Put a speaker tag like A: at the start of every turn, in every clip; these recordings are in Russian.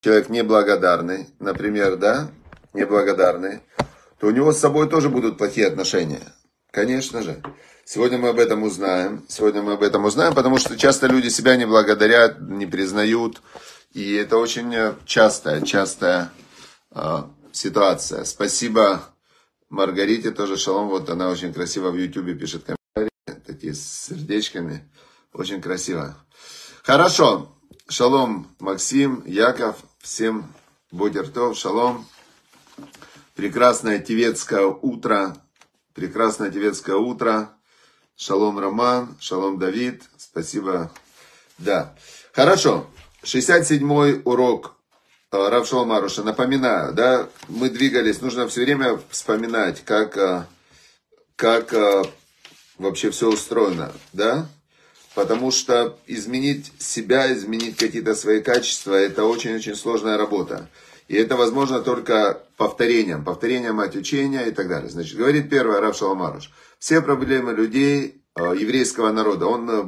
A: Человек неблагодарный, например, да, неблагодарный, то у него с собой тоже будут плохие отношения. Конечно же. Сегодня мы об этом узнаем. Сегодня мы об этом узнаем, потому что часто люди себя не благодарят, не признают. И это очень частая, частая э, ситуация. Спасибо Маргарите тоже шалом. Вот она очень красиво в Ютубе пишет комментарии, такие с сердечками. Очень красиво. Хорошо. Шалом, Максим, Яков. Всем бодертов. Шалом. Прекрасное тевецкое утро. Прекрасное тевецкое утро. Шалом Роман, шалом Давид, спасибо. Да, хорошо. 67-й урок э, Рав Шалом Аруша. Напоминаю, да, мы двигались, нужно все время вспоминать, как, э, как э, вообще все устроено, да? Потому что изменить себя, изменить какие-то свои качества, это очень-очень сложная работа. И это возможно только повторением, повторением мать учения и так далее. Значит, говорит первый Рав Шаламаруш. Все проблемы людей, э, еврейского народа, он, э,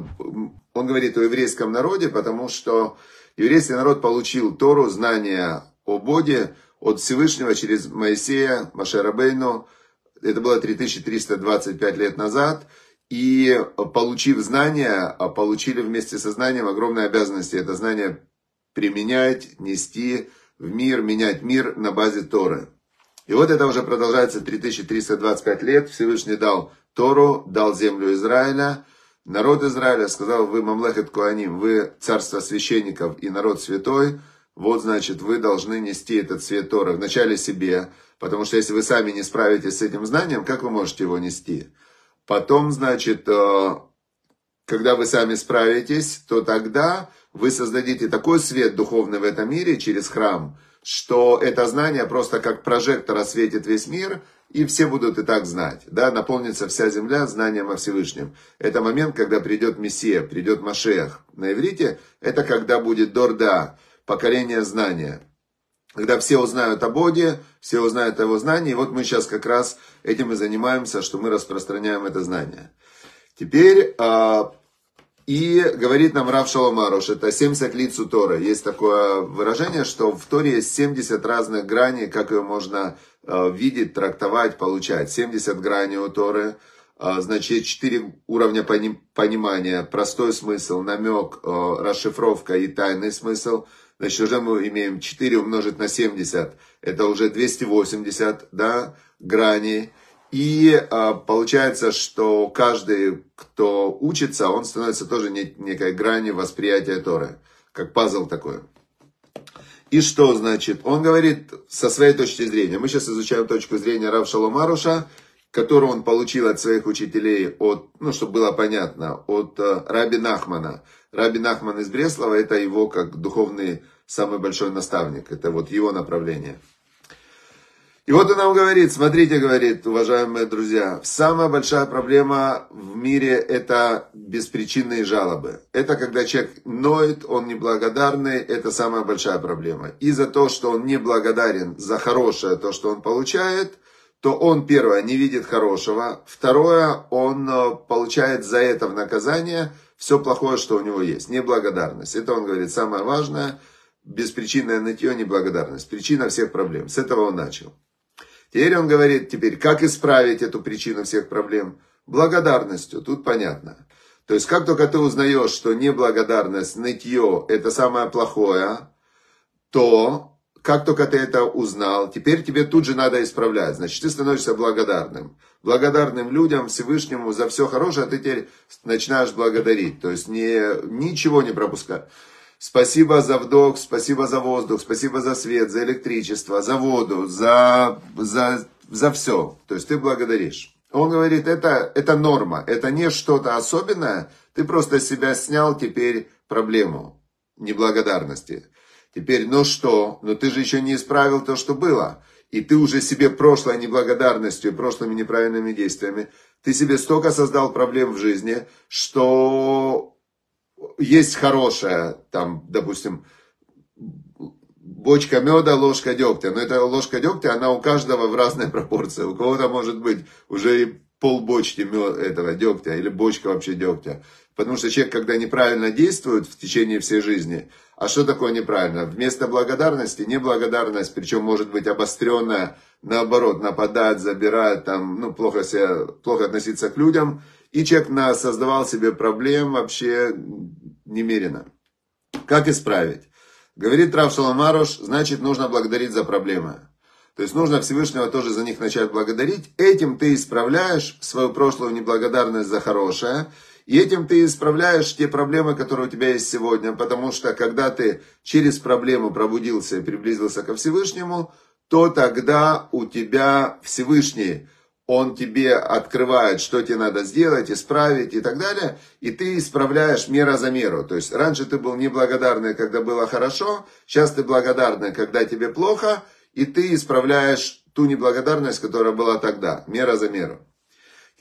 A: он говорит о еврейском народе, потому что еврейский народ получил Тору, знания о Боге от Всевышнего через Моисея, Машерабейну. Это было 3325 лет назад. И получив знания, получили вместе со знанием огромные обязанности. Это знание применять, нести, в мир, менять мир на базе Торы. И вот это уже продолжается 3325 лет. Всевышний дал Тору, дал землю Израиля. Народ Израиля сказал, вы мамлехет куаним, вы царство священников и народ святой. Вот, значит, вы должны нести этот свет Торы вначале себе, потому что если вы сами не справитесь с этим знанием, как вы можете его нести? Потом, значит, э, когда вы сами справитесь, то тогда вы создадите такой свет духовный в этом мире через храм, что это знание просто как прожектор осветит весь мир, и все будут и так знать. Да, наполнится вся земля знанием о Всевышнем. Это момент, когда придет Мессия, придет Машех. На иврите это когда будет Дорда, поколение знания. Когда все узнают о Боге, все узнают о Его знании. И вот мы сейчас как раз этим и занимаемся, что мы распространяем это знание. Теперь а, и говорит нам Рав Шаламаруш, это 70 лиц у Тора. Есть такое выражение, что в Торе есть 70 разных граней, как ее можно э, видеть, трактовать, получать. 70 граней у Торы. Э, значит, 4 уровня понимания. Простой смысл, намек, расшифровка и тайный смысл. Значит, уже мы имеем 4 умножить на 70. Это уже 280 да, граней. И э, получается, что каждый, кто учится, он становится тоже не, некой гранью восприятия Торы. Как пазл такой. И что значит? Он говорит со своей точки зрения. Мы сейчас изучаем точку зрения Рав Шаломаруша, которую он получил от своих учителей, от, ну, чтобы было понятно, от э, Раби Нахмана. Раби Нахман из Бреслова, это его как духовный самый большой наставник. Это вот его направление. И вот он нам говорит, смотрите, говорит, уважаемые друзья, самая большая проблема в мире это беспричинные жалобы. Это когда человек ноет, он неблагодарный, это самая большая проблема. И за то, что он неблагодарен за хорошее, то, что он получает, то он, первое, не видит хорошего, второе, он э, получает за это в наказание все плохое, что у него есть, неблагодарность. Это он говорит, самое важное, беспричинное нытье, неблагодарность, причина всех проблем. С этого он начал. Теперь он говорит, теперь как исправить эту причину всех проблем? Благодарностью, тут понятно. То есть, как только ты узнаешь, что неблагодарность, нытье – это самое плохое, то, как только ты это узнал, теперь тебе тут же надо исправлять. Значит, ты становишься благодарным. Благодарным людям, Всевышнему за все хорошее, а ты теперь начинаешь благодарить. То есть, не, ничего не пропускать. Спасибо за вдох, спасибо за воздух, спасибо за свет, за электричество, за воду, за, за, за все. То есть ты благодаришь. Он говорит, это, это норма, это не что-то особенное, ты просто себя снял теперь проблему неблагодарности. Теперь, ну что, но ты же еще не исправил то, что было. И ты уже себе прошлой неблагодарностью, прошлыми неправильными действиями, ты себе столько создал проблем в жизни, что есть хорошая, там, допустим, бочка меда, ложка дегтя. Но эта ложка дегтя, она у каждого в разной пропорции. У кого-то может быть уже полбочки этого дегтя или бочка вообще дегтя. Потому что человек, когда неправильно действует в течение всей жизни, а что такое неправильно? Вместо благодарности неблагодарность, причем может быть обостренная, наоборот, нападать, забирать, там, ну, плохо, себя, плохо относиться к людям. И человек на, создавал себе проблем вообще немерено. Как исправить? Говорит Рав Шаламарош, значит, нужно благодарить за проблемы. То есть нужно Всевышнего тоже за них начать благодарить. Этим ты исправляешь свою прошлую неблагодарность за хорошее. И этим ты исправляешь те проблемы, которые у тебя есть сегодня. Потому что когда ты через проблему пробудился и приблизился ко Всевышнему, то тогда у тебя Всевышний, он тебе открывает, что тебе надо сделать, исправить и так далее, и ты исправляешь мера за меру. То есть раньше ты был неблагодарный, когда было хорошо, сейчас ты благодарный, когда тебе плохо, и ты исправляешь ту неблагодарность, которая была тогда, мера за меру.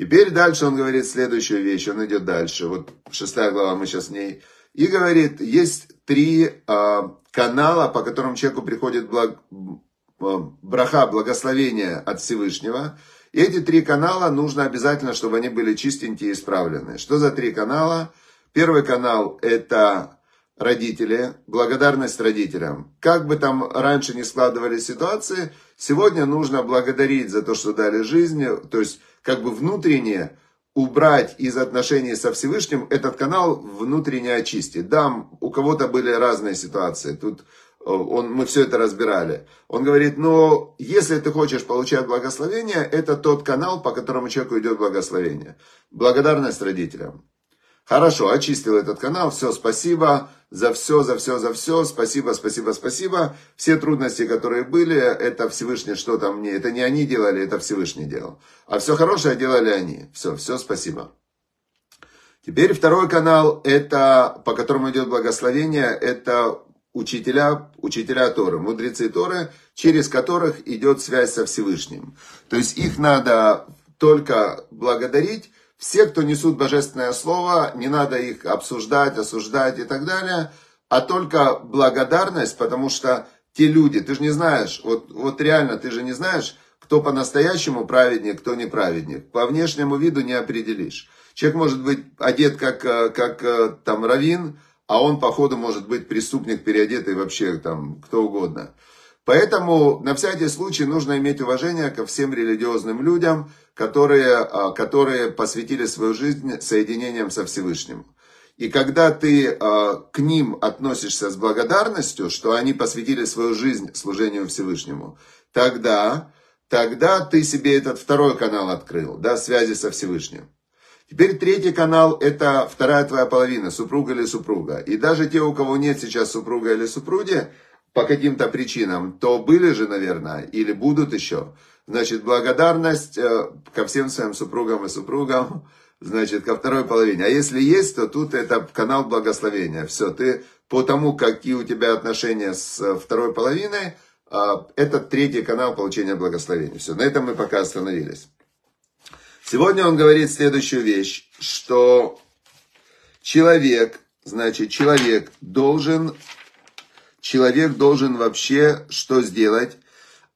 A: Теперь дальше он говорит следующую вещь, он идет дальше, вот шестая глава, мы сейчас в ней, и говорит, есть три э, канала, по которым человеку приходит благ, э, браха, благословение от Всевышнего, и эти три канала нужно обязательно, чтобы они были чистенькие и исправлены. Что за три канала? Первый канал это родители, благодарность родителям. Как бы там раньше не складывались ситуации, сегодня нужно благодарить за то, что дали жизнь, то есть как бы внутренне убрать из отношений со Всевышним, этот канал внутренне очистить. Да, у кого-то были разные ситуации, тут э, он, мы все это разбирали. Он говорит, но если ты хочешь получать благословение, это тот канал, по которому человеку идет благословение. Благодарность родителям. Хорошо, очистил этот канал, все, спасибо за все, за все, за все, спасибо, спасибо, спасибо. Все трудности, которые были, это Всевышний что-то мне, это не они делали, это Всевышний делал. А все хорошее делали они. Все, все, спасибо. Теперь второй канал, это, по которому идет благословение, это учителя, учителя Торы, мудрецы Торы, через которых идет связь со Всевышним. То есть их надо только благодарить, все, кто несут божественное слово, не надо их обсуждать, осуждать и так далее, а только благодарность, потому что те люди, ты же не знаешь, вот, вот реально ты же не знаешь, кто по-настоящему праведник, кто не праведник. По внешнему виду не определишь. Человек может быть одет как, э, как э, там равин, а он походу может быть преступник, переодетый вообще там кто угодно. Поэтому на всякий случай нужно иметь уважение ко всем религиозным людям, которые, а, которые посвятили свою жизнь соединением со Всевышним. И когда ты а, к ним относишься с благодарностью, что они посвятили свою жизнь служению Всевышнему, тогда, тогда ты себе этот второй канал открыл, да, связи со Всевышним. Теперь третий канал – это вторая твоя половина, супруга или супруга. И даже те, у кого нет сейчас супруга или супруги, по каким-то причинам, то были же, наверное, или будут еще. Значит, благодарность э, ко всем своим супругам и супругам, значит, ко второй половине. А если есть, то тут это канал благословения. Все, ты по тому, какие у тебя отношения с э, второй половиной, э, это третий канал получения благословения. Все, на этом мы пока остановились. Сегодня он говорит следующую вещь, что человек, значит, человек должен человек должен вообще что сделать?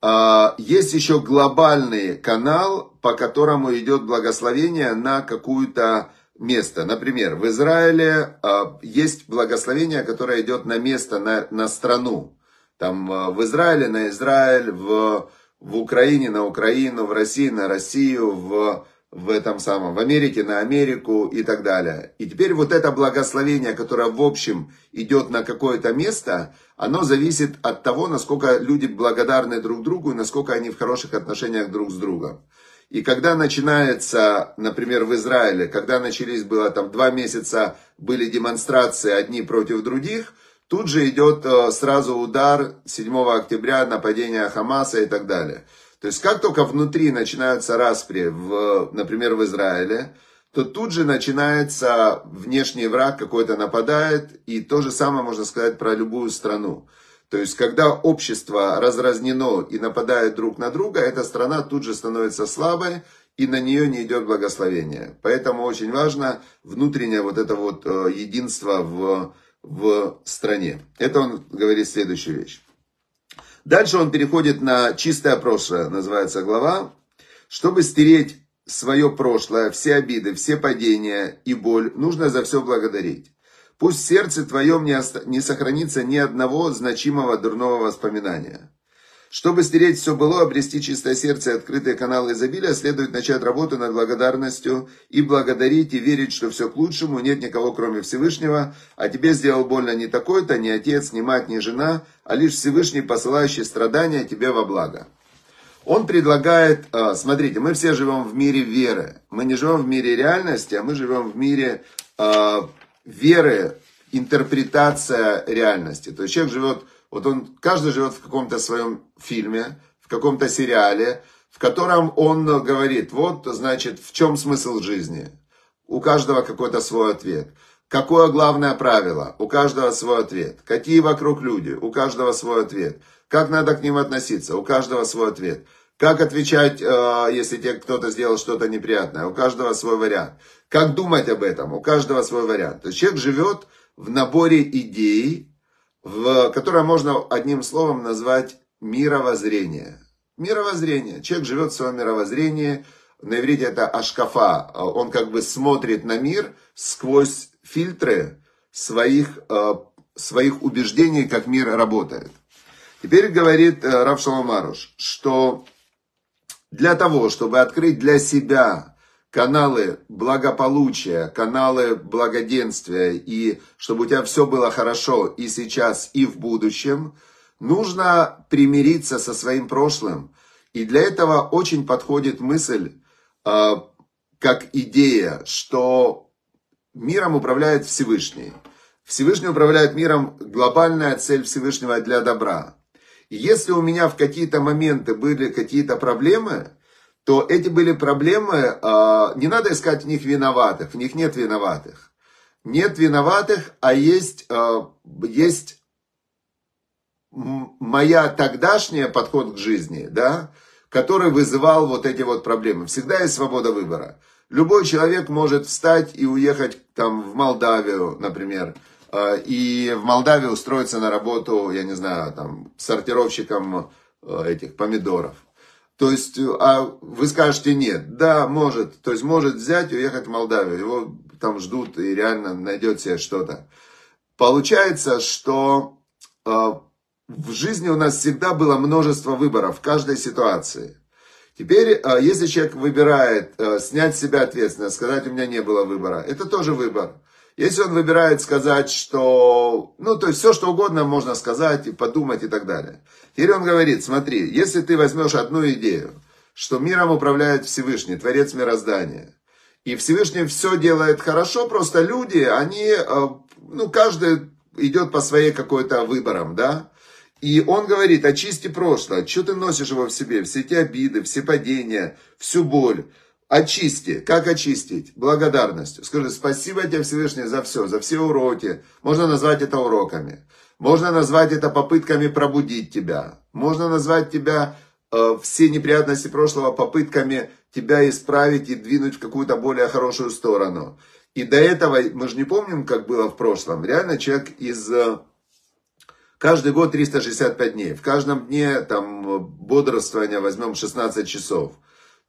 A: А, есть еще глобальный канал, по которому идет благословение на какую-то место. Например, в Израиле а, есть благословение, которое идет на место, на, на страну. Там а, в Израиле на Израиль, в, в Украине на Украину, в России на Россию, в в этом самом, в Америке на Америку и так далее. И теперь вот это благословение, которое в общем идет на какое-то место, оно зависит от того, насколько люди благодарны друг другу и насколько они в хороших отношениях друг с другом. И когда начинается, например, в Израиле, когда начались было там два месяца, были демонстрации одни против других, тут же идет э, сразу удар 7 октября, нападение Хамаса и так далее. То есть как только внутри начинаются распри, в, например, в Израиле, то тут же начинается внешний враг какой-то нападает, и то же самое можно сказать про любую страну. То есть, когда общество разразнено и нападает друг на друга, эта страна тут же становится слабой, и на нее не идет благословение. Поэтому очень важно внутреннее вот это вот э, единство в, в стране. Это он говорит следующую вещь. Дальше он переходит на чистое прошлое, называется глава, чтобы стереть свое прошлое, все обиды, все падения и боль нужно за все благодарить. Пусть в сердце твоем не, оста- не сохранится ни одного значимого дурного воспоминания. Чтобы стереть все было, обрести чистое сердце и открытые каналы изобилия, следует начать работу над благодарностью и благодарить и верить, что все к лучшему, нет никого кроме Всевышнего, а тебе сделал больно не такой-то, не отец, не мать, не жена, а лишь Всевышний, посылающий страдания тебе во благо. Он предлагает, а, смотрите, мы все живем в мире веры. Мы не живем в мире реальности, а мы живем в мире а, веры, интерпретация реальности. То есть человек живет, вот он, каждый живет в каком-то своем фильме, в каком-то сериале, в котором он говорит, вот, значит, в чем смысл жизни. У каждого какой-то свой ответ. Какое главное правило? У каждого свой ответ. Какие вокруг люди? У каждого свой ответ. Как надо к ним относиться? У каждого свой ответ. Как отвечать, э, если тебе кто-то сделал что-то неприятное? У каждого свой вариант. Как думать об этом? У каждого свой вариант. То есть человек живет в наборе идей, в, которое можно одним словом назвать мировоззрение. Мировоззрение. Человек живет в своем мировоззрении. На иврите это ашкафа. Он как бы смотрит на мир сквозь фильтры своих, э, своих убеждений, как мир работает. Теперь говорит э, Рав Шаламаруш, что для того, чтобы открыть для себя каналы благополучия, каналы благоденствия, и чтобы у тебя все было хорошо и сейчас, и в будущем, нужно примириться со своим прошлым. И для этого очень подходит мысль, э, как идея, что миром управляет Всевышний. Всевышний управляет миром, глобальная цель Всевышнего для добра. И если у меня в какие-то моменты были какие-то проблемы, то эти были проблемы, э, не надо искать в них виноватых, в них нет виноватых. Нет виноватых, а есть, э, есть моя тогдашняя подход к жизни, да, который вызывал вот эти вот проблемы. Всегда есть свобода выбора. Любой человек может встать и уехать там в Молдавию, например, э, и в Молдавии устроиться на работу, я не знаю, там, сортировщиком этих помидоров. То есть, а вы скажете нет. Да, может. То есть, может взять и уехать в Молдавию. Его там ждут и реально найдет себе что-то. Получается, что э, в жизни у нас всегда было множество выборов в каждой ситуации. Теперь, э, если человек выбирает э, снять с себя ответственность, сказать, у меня не было выбора, это тоже выбор. Если он выбирает сказать, что, ну, то есть все, что угодно можно сказать и подумать и так далее. Теперь он говорит, смотри, если ты возьмешь одну идею, что миром управляет Всевышний, Творец мироздания, и Всевышний все делает хорошо, просто люди, они, э, ну, каждый идет по своей какой-то выборам, да, и он говорит, очисти прошлое, что ты носишь его в себе, все эти обиды, все падения, всю боль. Очисти. Как очистить? Благодарностью. Скажи, спасибо тебе, Всевышний, за все, за все уроки. Можно назвать это уроками. Можно назвать это попытками пробудить тебя. Можно назвать тебя э, все неприятности прошлого попытками тебя исправить и двинуть в какую-то более хорошую сторону. И до этого, мы же не помним, как было в прошлом. Реально человек из... Э, каждый год 365 дней. В каждом дне там бодрствования возьмем 16 часов.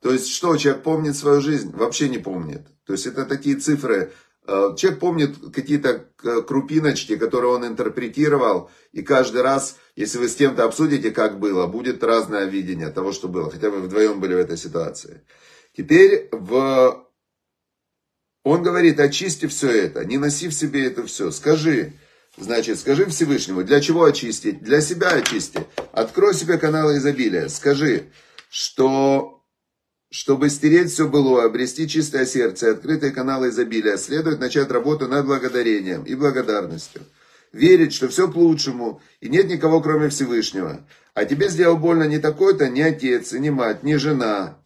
A: То есть что, человек помнит свою жизнь? Вообще не помнит. То есть это такие цифры. Э, человек помнит какие-то э, крупиночки, которые он интерпретировал, и каждый раз, если вы с кем-то обсудите, как было, будет разное видение того, что было, хотя вы вдвоем были в этой ситуации. Теперь в... он говорит, очисти все это, не носи в себе это все, скажи, значит, скажи Всевышнему, для чего очистить? Для себя очисти. Открой себе каналы изобилия, скажи, что чтобы стереть все было, обрести чистое сердце, открытые каналы изобилия, следует начать работу над благодарением и благодарностью. Верить, что все к лучшему, и нет никого, кроме Всевышнего. А тебе сделал больно не такой-то, не отец, не мать, не жена.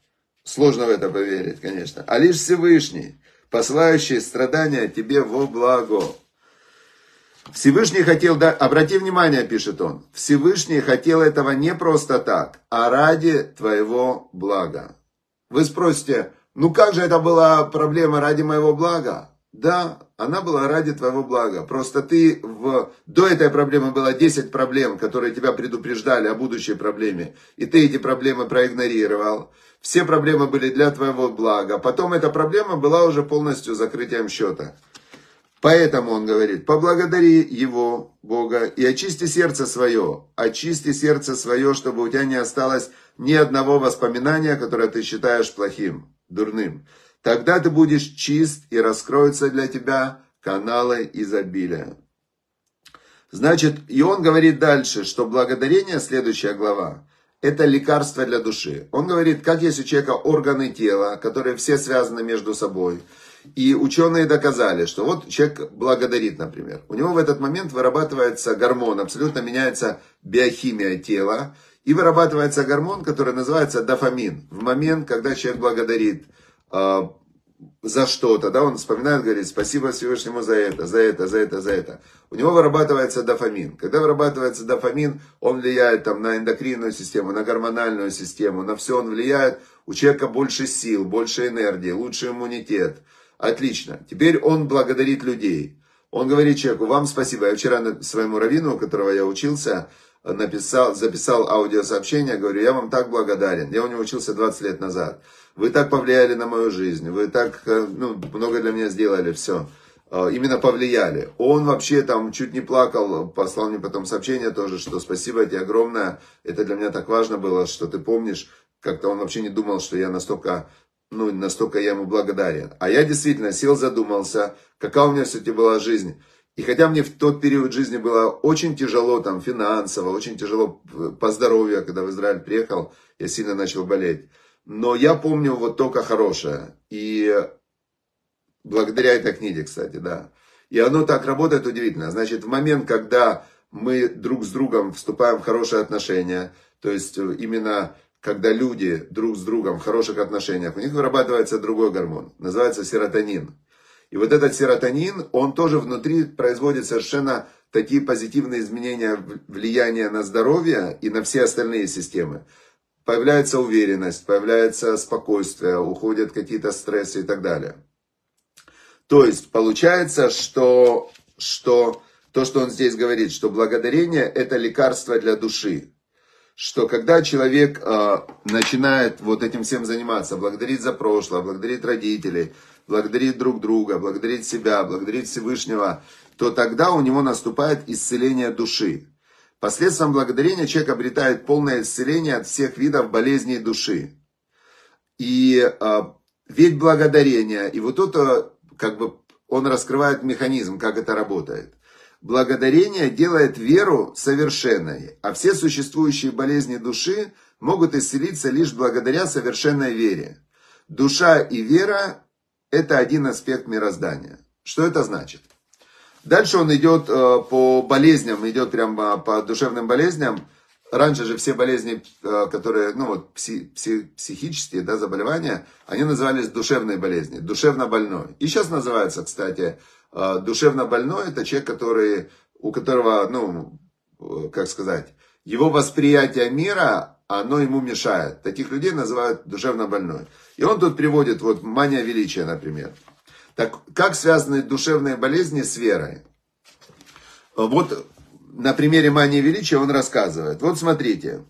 A: Сложно в это поверить, конечно. А лишь Всевышний, посылающий страдания тебе во благо. Всевышний хотел, да, обрати внимание, пишет он, Всевышний хотел этого не просто так, а ради твоего блага. Вы спросите, ну как же это была проблема ради моего блага? Да, она была ради твоего блага. Просто ты в... До этой проблемы было 10 проблем, которые тебя предупреждали о будущей проблеме. И ты эти проблемы проигнорировал. Все проблемы были для твоего блага. Потом эта проблема была уже полностью закрытием счета. Поэтому он говорит, поблагодари его, Бога, и очисти сердце свое. Очисти сердце свое, чтобы у тебя не осталось ни одного воспоминания, которое ты считаешь плохим, дурным. Тогда ты будешь чист и раскроются для тебя каналы изобилия. Значит, и он говорит дальше, что благодарение, следующая глава, это лекарство для души. Он говорит, как есть у человека органы тела, которые все связаны между собой. И ученые доказали, что вот человек благодарит, например. У него в этот момент вырабатывается гормон, абсолютно меняется биохимия тела. И вырабатывается гормон, который называется дофамин. В момент, когда человек благодарит а, за что-то, да, он вспоминает, говорит, спасибо Всевышнему за это, за это, за это, за это. У него вырабатывается дофамин. Когда вырабатывается дофамин, он влияет там на эндокринную систему, на гормональную систему, на все он влияет. У человека больше сил, больше энергии, лучший иммунитет. Отлично. Теперь он благодарит людей. Он говорит человеку, вам спасибо. Я вчера своему раввину, у которого я учился, написал, записал аудиосообщение, говорю, я вам так благодарен. Я у него учился 20 лет назад. Вы так повлияли на мою жизнь, вы так э, ну, много для меня сделали, все. Э, именно повлияли. Он вообще там чуть не плакал, послал мне потом сообщение тоже, что спасибо тебе огромное, это для меня так важно было, что ты помнишь. Как-то он вообще не думал, что я настолько, ну, настолько я ему благодарен. А я действительно сел, задумался, какая у меня все-таки была жизнь. И хотя мне в тот период жизни было очень тяжело там финансово, очень тяжело по здоровью, когда в Израиль приехал, я сильно начал болеть. Но я помню вот только хорошее. И благодаря этой книге, кстати, да. И оно так работает удивительно. Значит, в момент, когда мы друг с другом вступаем в хорошие отношения, то есть именно когда люди друг с другом в хороших отношениях, у них вырабатывается другой гормон, называется серотонин. И вот этот серотонин, он тоже внутри производит совершенно такие позитивные изменения влияния на здоровье и на все остальные системы появляется уверенность, появляется спокойствие, уходят какие-то стрессы и так далее. То есть получается, что, что то, что он здесь говорит, что благодарение это лекарство для души. Что когда человек э, начинает вот этим всем заниматься, благодарить за прошлое, благодарить родителей, благодарить друг друга, благодарить себя, благодарить Всевышнего, то тогда у него наступает исцеление души. Последствием благодарения человек обретает полное исцеление от всех видов болезней души. И а, ведь благодарение, и вот это как бы он раскрывает механизм, как это работает. Благодарение делает веру совершенной, а все существующие болезни души могут исцелиться лишь благодаря совершенной вере. Душа и вера – это один аспект мироздания. Что это значит? Дальше он идет э, по болезням, идет прямо по душевным болезням. Раньше же все болезни, э, которые, ну вот, пси, пси, психические, да, заболевания, они назывались душевные болезни, душевно больной. И сейчас называется, кстати, э, душевно больной, это человек, который, у которого, ну, как сказать, его восприятие мира, оно ему мешает. Таких людей называют душевно больной. И он тут приводит, вот, мания величия, например. Так как связаны душевные болезни с верой? Вот на примере мании величия он рассказывает. Вот смотрите.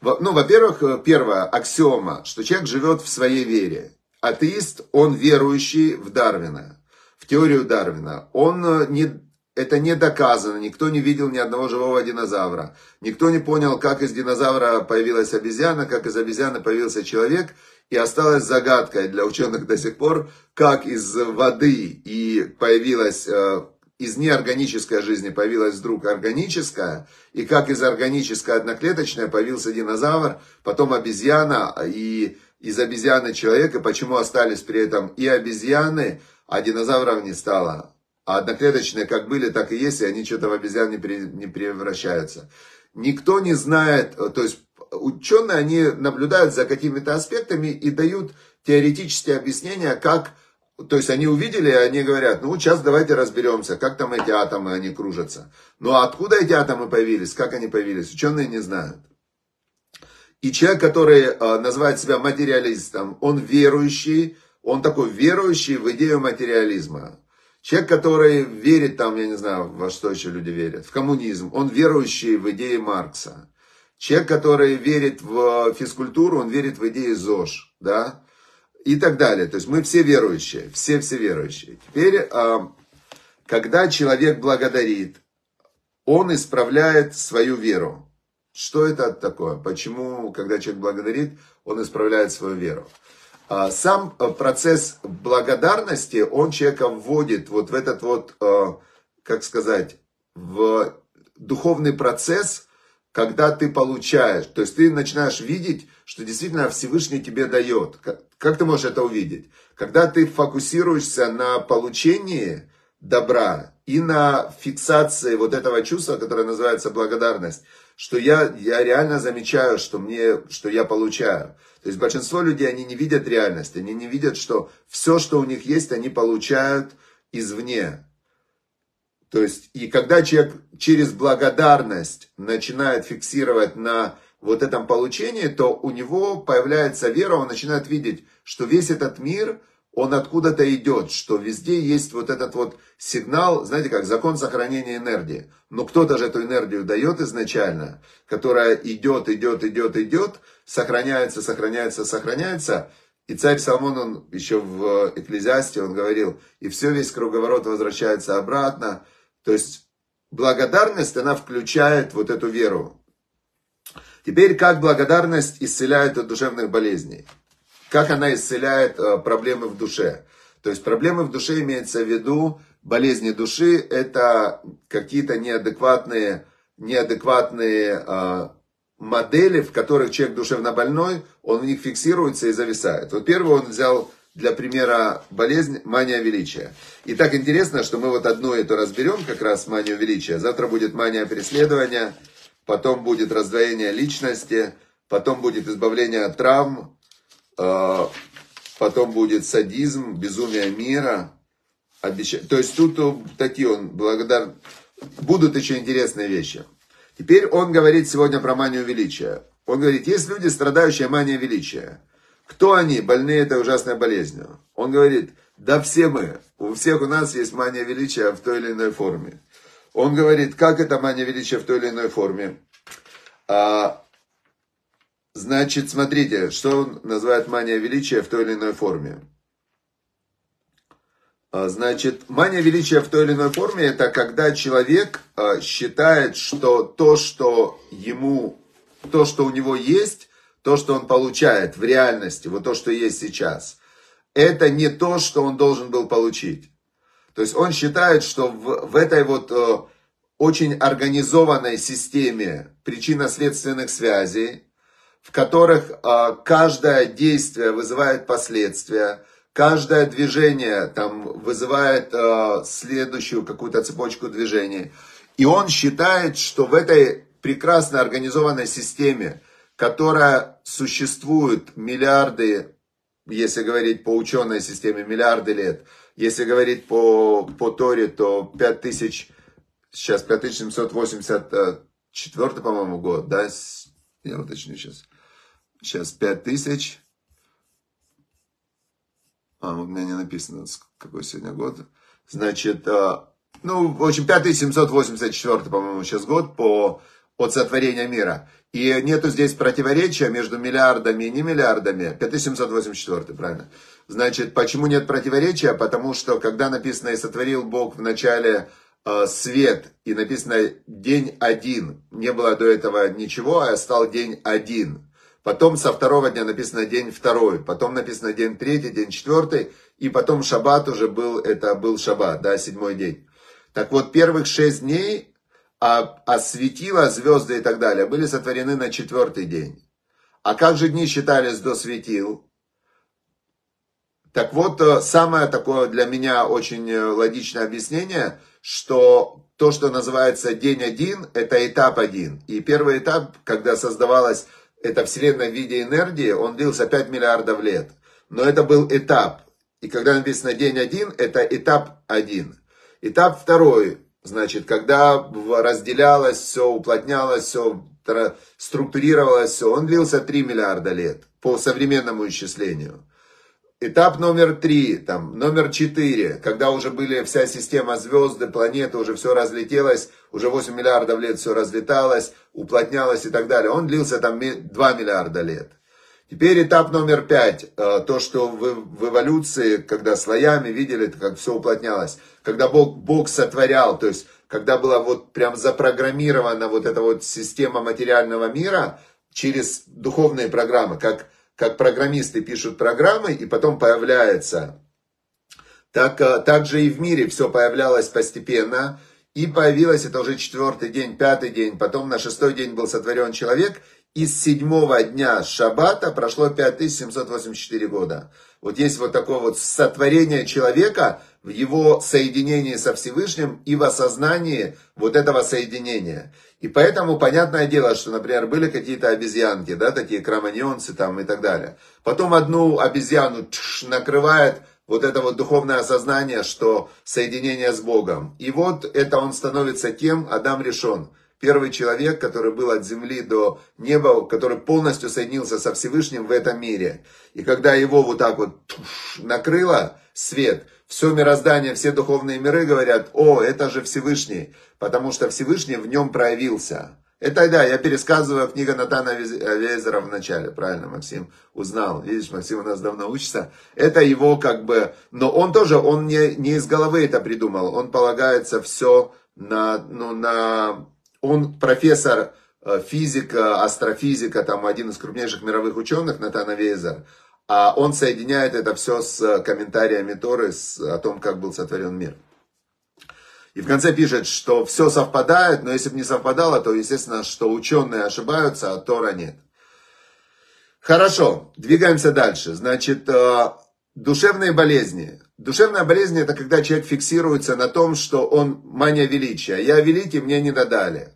A: Ну, во-первых, первое, аксиома, что человек живет в своей вере. Атеист, он верующий в Дарвина, в теорию Дарвина. Он не, это не доказано, никто не видел ни одного живого динозавра. Никто не понял, как из динозавра появилась обезьяна, как из обезьяны появился человек – и осталась загадкой для ученых до сих пор, как из воды и появилась, э, из неорганической жизни появилась вдруг органическая, и как из органической одноклеточной появился динозавр, потом обезьяна, и из обезьяны человек, и почему остались при этом и обезьяны, а динозавров не стало. А одноклеточные как были, так и есть, и они что-то в обезьян не, не превращаются. Никто не знает, э, то есть ученые, они наблюдают за какими-то аспектами и дают теоретические объяснения, как, то есть они увидели, они говорят, ну сейчас давайте разберемся, как там эти атомы, они кружатся. Но ну, откуда эти атомы появились, как они появились, ученые не знают. И человек, который э, называет себя материалистом, он верующий, Он такой верующий в идею материализма. Человек, который верит там, я не знаю, во что еще люди верят, в коммунизм, он верующий в идеи Маркса. Человек, который верит в физкультуру, он верит в идеи ЗОЖ, да, и так далее. То есть мы все верующие, все-все верующие. Теперь, а, когда человек благодарит, он исправляет свою веру. Что это такое? Почему, когда человек благодарит, он исправляет свою веру? А, сам э, процесс благодарности, он человека вводит вот в этот вот, э, как сказать, в духовный процесс, когда ты получаешь, то есть ты начинаешь видеть, что действительно Всевышний тебе дает. Как ты можешь это увидеть? Когда ты фокусируешься на получении добра и на фиксации вот этого чувства, которое называется благодарность, что я, я реально замечаю, что, мне, что я получаю. То есть большинство людей, они не видят реальность, они не видят, что все, что у них есть, они получают извне. То есть, и когда человек через благодарность начинает фиксировать на вот этом получении, то у него появляется вера, он начинает видеть, что весь этот мир, он откуда-то идет, что везде есть вот этот вот сигнал, знаете как, закон сохранения энергии. Но кто-то же эту энергию дает изначально, которая идет, идет, идет, идет, сохраняется, сохраняется, сохраняется. И царь Соломон, он еще в Экклезиасте, он говорил, и все, весь круговорот возвращается обратно. То есть благодарность, она включает вот эту веру. Теперь, как благодарность исцеляет от душевных болезней? Как она исцеляет э, проблемы в душе? То есть проблемы в душе имеется в виду, болезни души это какие-то неадекватные, неадекватные э, модели, в которых человек душевно больной, он в них фиксируется и зависает. Вот первый он взял для примера болезнь мания величия. И так интересно, что мы вот одну эту разберем, как раз манию величия. Завтра будет мания преследования, потом будет раздвоение личности, потом будет избавление от травм, потом будет садизм, безумие мира. Обещ... То есть тут такие он благодар... Будут еще интересные вещи. Теперь он говорит сегодня про манию величия. Он говорит, есть люди, страдающие манией величия. Кто они, больные этой ужасной болезнью? Он говорит, да все мы. У всех у нас есть мания величия в той или иной форме. Он говорит, как это мания величия в той или иной форме? А, значит, смотрите, что он называет мания величия в той или иной форме. А, значит, мания величия в той или иной форме, это когда человек а, считает, что то, что ему, то, что у него есть, то, что он получает в реальности, вот то, что есть сейчас, это не то, что он должен был получить. То есть он считает, что в, в этой вот э, очень организованной системе причинно-следственных связей, в которых э, каждое действие вызывает последствия, каждое движение там вызывает э, следующую какую-то цепочку движений. И он считает, что в этой прекрасно организованной системе которая существует миллиарды, если говорить по ученой системе, миллиарды лет. Если говорить по, по Торе, то 5000, сейчас 5784, по-моему, год, да, я уточню сейчас. Сейчас 5000, а, у меня не написано, какой сегодня год. Значит, а, ну, в общем, 5784, по-моему, сейчас год по, от сотворения мира. И нету здесь противоречия между миллиардами и не миллиардами. 5784, правильно? Значит, почему нет противоречия? Потому что, когда написано «И сотворил Бог в начале э, свет», и написано «день один», не было до этого ничего, а стал день один. Потом со второго дня написано день второй, потом написано день третий, день четвертый, и потом шаббат уже был, это был шаббат, да, седьмой день. Так вот, первых шесть дней а, а светила, звезды и так далее были сотворены на четвертый день. А как же дни считались до светил? Так вот, э, самое такое для меня очень э, логичное объяснение, что то, что называется день один, это этап один. И первый этап, когда создавалась эта вселенная в виде энергии, он длился 5 миллиардов лет. Но это был этап. И когда написано день один, это этап один. Этап второй, Значит, когда разделялось все, уплотнялось все, структурировалось все, он длился 3 миллиарда лет по современному исчислению. Этап номер три, там, номер четыре, когда уже были вся система звезды, планеты, уже все разлетелось, уже 8 миллиардов лет все разлеталось, уплотнялось и так далее. Он длился там 2 миллиарда лет. Теперь этап номер пять, э, то, что в, в эволюции, когда слоями видели, как все уплотнялось, когда Бог, Бог сотворял, то есть, когда была вот прям запрограммирована вот эта вот система материального мира через духовные программы, как как программисты пишут программы, и потом появляется. Так, э, так же и в мире все появлялось постепенно, и появилось это уже четвертый день, пятый день, потом на шестой день был сотворен человек, и с седьмого дня Шаббата прошло 5784 года. Вот есть вот такое вот сотворение человека в его соединении со Всевышним и в осознании вот этого соединения. И поэтому понятное дело, что, например, были какие-то обезьянки, да, такие кроманьонцы там и так далее. Потом одну обезьяну тш, накрывает вот это вот духовное осознание, что соединение с Богом. И вот это он становится тем, Адам решен. Первый человек, который был от земли до неба, который полностью соединился со Всевышним в этом мире. И когда его вот так вот туш, накрыло свет, все мироздание, все духовные миры говорят, о, это же Всевышний, потому что Всевышний в нем проявился. Это да, я пересказываю книга Натана Везера в начале, правильно, Максим узнал. Видишь, Максим у нас давно учится. Это его как бы, но он тоже, он не, не из головы это придумал, он полагается все на, ну, на, он профессор э, физика, астрофизика, там один из крупнейших мировых ученых, Натана Везер. А он соединяет это все с комментариями Торы с, о том, как был сотворен мир. И в конце пишет, что все совпадает, но если бы не совпадало, то естественно, что ученые ошибаются, а Тора нет. Хорошо, двигаемся дальше. Значит, э, душевные болезни. Душевная болезнь это когда человек фиксируется на том, что он мания величия. Я великий, мне не додали.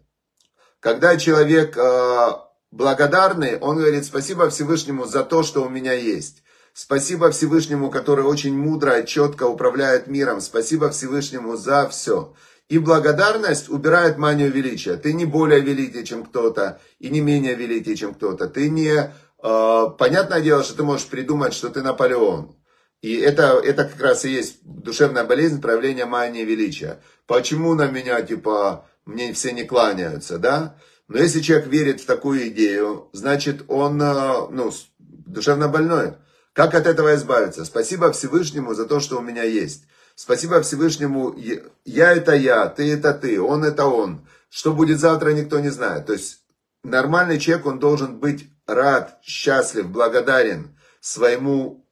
A: Когда человек э, благодарный, он говорит спасибо Всевышнему за то, что у меня есть. Спасибо Всевышнему, который очень мудро и четко управляет миром. Спасибо Всевышнему за все. И благодарность убирает манию величия. Ты не более великий, чем кто-то, и не менее великий, чем кто-то. Ты не... Э, понятное дело, что ты можешь придумать, что ты Наполеон. И это, это как раз и есть душевная болезнь, проявление мании величия. Почему на меня, типа, мне все не кланяются, да? Но если человек верит в такую идею, значит он э, ну, душевно больной. Как от этого избавиться? Спасибо Всевышнему за то, что у меня есть. Спасибо Всевышнему, я это я, ты это ты, он это он. Что будет завтра, никто не знает. То есть нормальный человек, он должен быть рад, счастлив, благодарен своему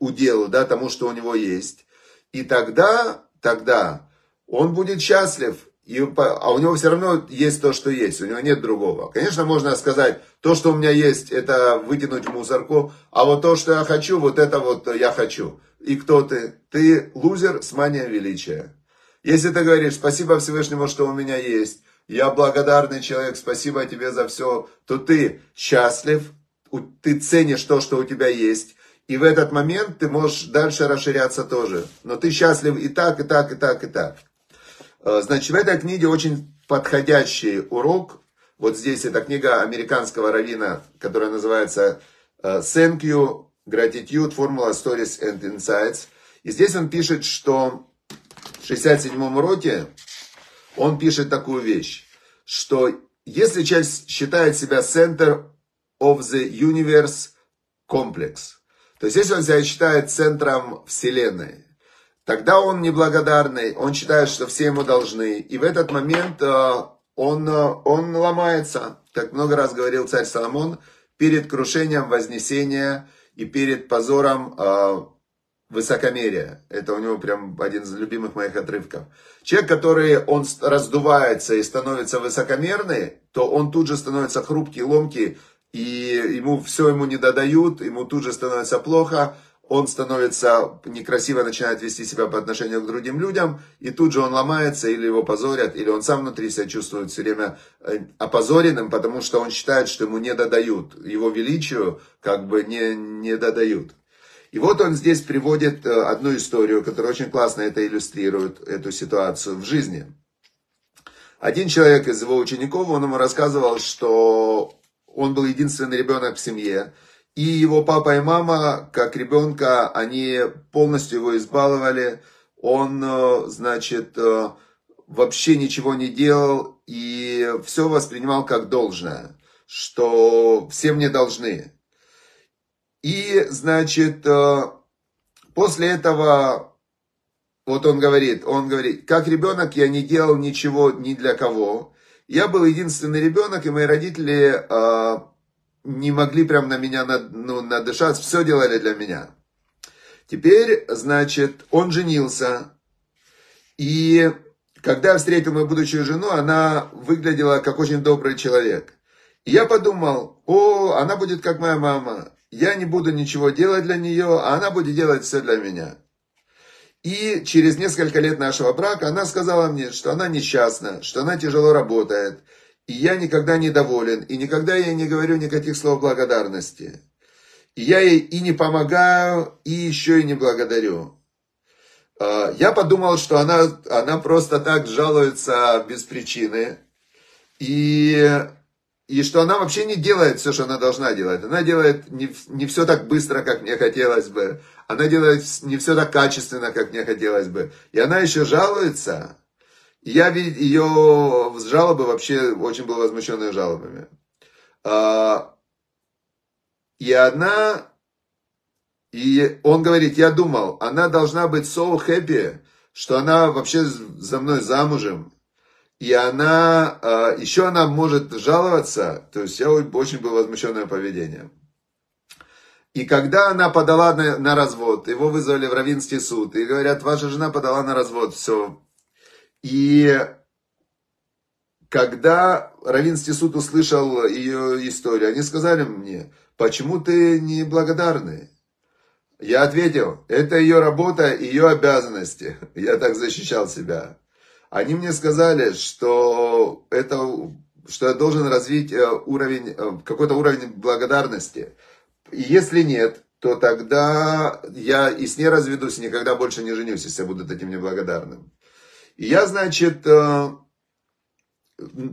A: уделу, да, тому, что у него есть. И тогда, тогда он будет счастлив, и, а у него все равно есть то, что есть, у него нет другого. Конечно, можно сказать, то, что у меня есть, это вытянуть в мусорку, а вот то, что я хочу, вот это вот я хочу. И кто ты? Ты лузер с манией величия. Если ты говоришь, спасибо Всевышнему, что у меня есть, я благодарный человек, спасибо тебе за все, то ты счастлив, ты ценишь то, что у тебя есть, и в этот момент ты можешь дальше расширяться тоже. Но ты счастлив и так, и так, и так, и так. Э, значит, в этой книге очень подходящий урок. Вот здесь это книга американского равина, которая называется э, Thank you, Gratitude, Formula Stories and Insights. И здесь он пишет, что в 67-м уроке он пишет такую вещь, что если человек считает себя center of the universe complex, то есть если он себя считает центром Вселенной, Тогда он неблагодарный, он считает, что все ему должны. И в этот момент э, он, э, он ломается, как много раз говорил царь Соломон, перед крушением вознесения и перед позором э, высокомерия. Это у него прям один из любимых моих отрывков. Человек, который он раздувается и становится высокомерный, то он тут же становится хрупкий, ломкий, и ему все ему не додают, ему тут же становится плохо, он становится некрасиво, начинает вести себя по отношению к другим людям, и тут же он ломается, или его позорят, или он сам внутри себя чувствует все время э, опозоренным, потому что он считает, что ему не додают, его величию как бы не, не додают. И вот он здесь приводит э, одну историю, которая очень классно это иллюстрирует, эту ситуацию в жизни. Один человек из его учеников, он ему рассказывал, что он был единственный ребенок в семье, И его папа и мама, как ребенка, они полностью его избаловали. Он, э, значит, э, вообще ничего не делал и все воспринимал как должное, что все мне должны. И, значит, э, после этого, вот он говорит, он говорит, как ребенок я не делал ничего ни для кого. Я был единственный ребенок, и мои родители не могли прям на меня ну, надышать, все делали для меня. Теперь, значит, он женился, и когда я встретил мою будущую жену, она выглядела как очень добрый человек. И я подумал, о, она будет как моя мама, я не буду ничего делать для нее, а она будет делать все для меня. И через несколько лет нашего брака она сказала мне, что она несчастна, что она тяжело работает, и я никогда не доволен, и никогда я не говорю никаких слов благодарности. И я ей и не помогаю, и еще и не благодарю. А, я подумал, что она, она просто так жалуется без причины. И, и что она вообще не делает все, что она должна делать. Она делает не, не все так быстро, как мне хотелось бы. Она делает не все так качественно, как мне хотелось бы. И она еще жалуется. Я ее жалобы вообще очень был возмущен ее жалобами. А, и она, и он говорит, я думал, она должна быть so happy, что она вообще за мной замужем. И она, а, еще она может жаловаться, то есть я очень был возмущен ее поведением. И когда она подала на, на развод, его вызвали в Равинский суд, и говорят, ваша жена подала на развод, все, и когда Равинский суд услышал ее историю, они сказали мне, почему ты не благодарный? Я ответил, это ее работа, ее обязанности. Я так защищал себя. Они мне сказали, что это, что я должен развить э, уровень, э, какой-то уровень благодарности. Если нет, то тогда я и с ней разведусь, никогда больше не женюсь, если я буду таким неблагодарным. Я, значит, э,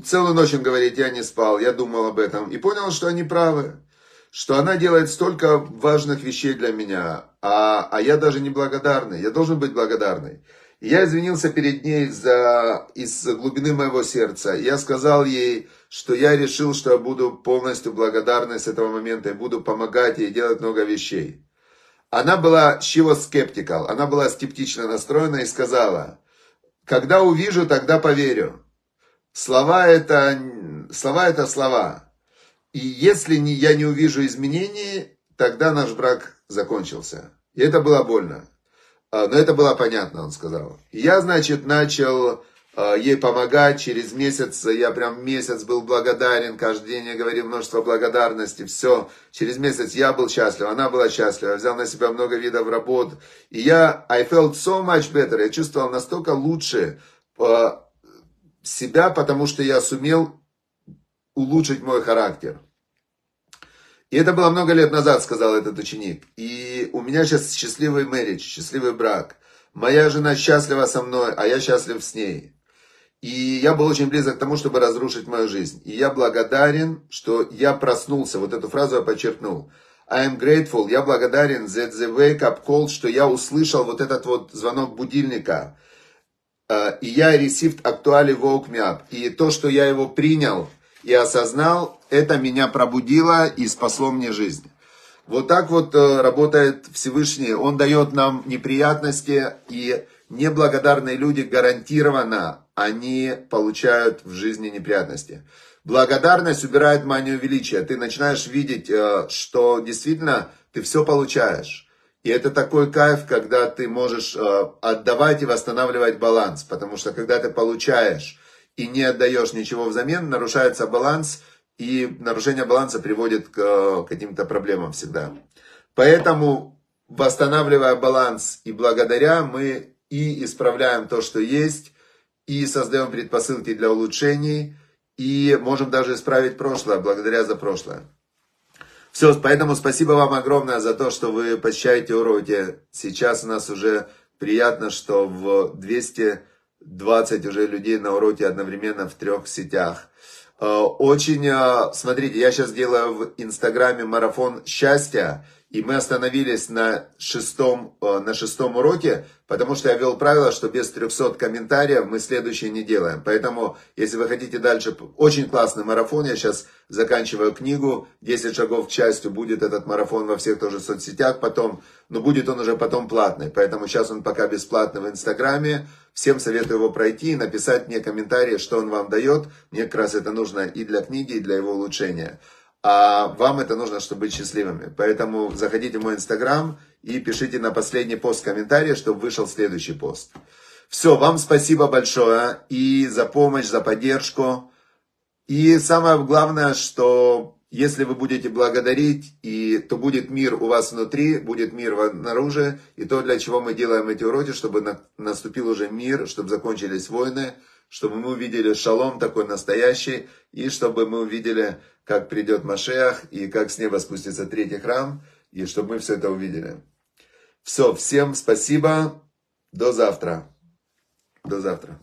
A: целую ночь, он говорит, я не спал, я думал об этом. И понял, что они правы. Что она делает столько важных вещей для меня, а, а я даже не благодарный. Я должен быть благодарный. Я извинился перед ней за, из глубины моего сердца. Я сказал ей, что я решил, что я буду полностью благодарный с этого момента и буду помогать ей делать много вещей. Она была чего скептикал, она была скептично настроена и сказала, когда увижу, тогда поверю. Слова это, слова это слова. И если не, я не увижу изменений, тогда наш брак закончился. И это было больно. А, но это было понятно, он сказал. я, значит, начал ей помогать. Через месяц, я прям месяц был благодарен, каждый день я говорил множество благодарности, все. Через месяц я был счастлив, она была счастлива, я взял на себя много видов работ. И я, I felt so much better, я чувствовал настолько лучше а, себя, потому что я сумел улучшить мой характер. И это было много лет назад, сказал этот ученик. И у меня сейчас счастливый мэридж, счастливый брак. Моя жена счастлива со мной, а я счастлив с ней. И я был очень близок к тому, чтобы разрушить мою жизнь. И я благодарен, что я проснулся. Вот эту фразу я подчеркнул. I am grateful. Я благодарен за the wake up call, что я услышал вот этот вот звонок будильника. Э, и я received actually woke me up. И то, что я его принял и осознал, это меня пробудило и спасло мне жизнь. Вот так вот э, работает Всевышний. Он дает нам неприятности, и неблагодарные люди гарантированно они получают в жизни неприятности. Благодарность убирает манию величия. Ты начинаешь видеть, э, что действительно ты все получаешь. И это такой кайф, когда ты можешь э, отдавать и восстанавливать баланс. Потому что когда ты получаешь и не отдаешь ничего взамен, нарушается баланс. И нарушение баланса приводит к э, каким-то проблемам всегда. Поэтому, восстанавливая баланс и благодаря, мы и исправляем то, что есть, и создаем предпосылки для улучшений, и можем даже исправить прошлое, благодаря за прошлое. Все, поэтому спасибо вам огромное за то, что вы посещаете уроки. Сейчас у нас уже приятно, что в 220 уже людей на уроке одновременно в трех сетях. Очень, смотрите, я сейчас делаю в Инстаграме марафон счастья, и мы остановились на шестом, э, на шестом уроке, потому что я ввел правило, что без 300 комментариев мы следующее не делаем. Поэтому, если вы хотите дальше, очень классный марафон, я сейчас заканчиваю книгу, 10 шагов к счастью, будет этот марафон во всех тоже соцсетях потом, но будет он уже потом платный. Поэтому сейчас он пока бесплатный в Инстаграме. Всем советую его пройти и написать мне комментарии, что он вам дает. Мне как раз это нужно и для книги, и для его улучшения а вам это нужно, чтобы быть счастливыми. Поэтому заходите в мой инстаграм и пишите на последний пост комментарий, чтобы вышел следующий пост. Все, вам спасибо большое и за помощь, за поддержку. И самое главное, что если вы будете благодарить, и, то будет мир у вас внутри, будет мир снаружи. И то, для чего мы делаем эти уроки, чтобы на, наступил уже мир, чтобы закончились войны, чтобы мы увидели шалом такой настоящий, и чтобы мы увидели как придет Машех и как с неба спустится третий храм, и чтобы мы все это увидели. Все, всем спасибо, до завтра. До завтра.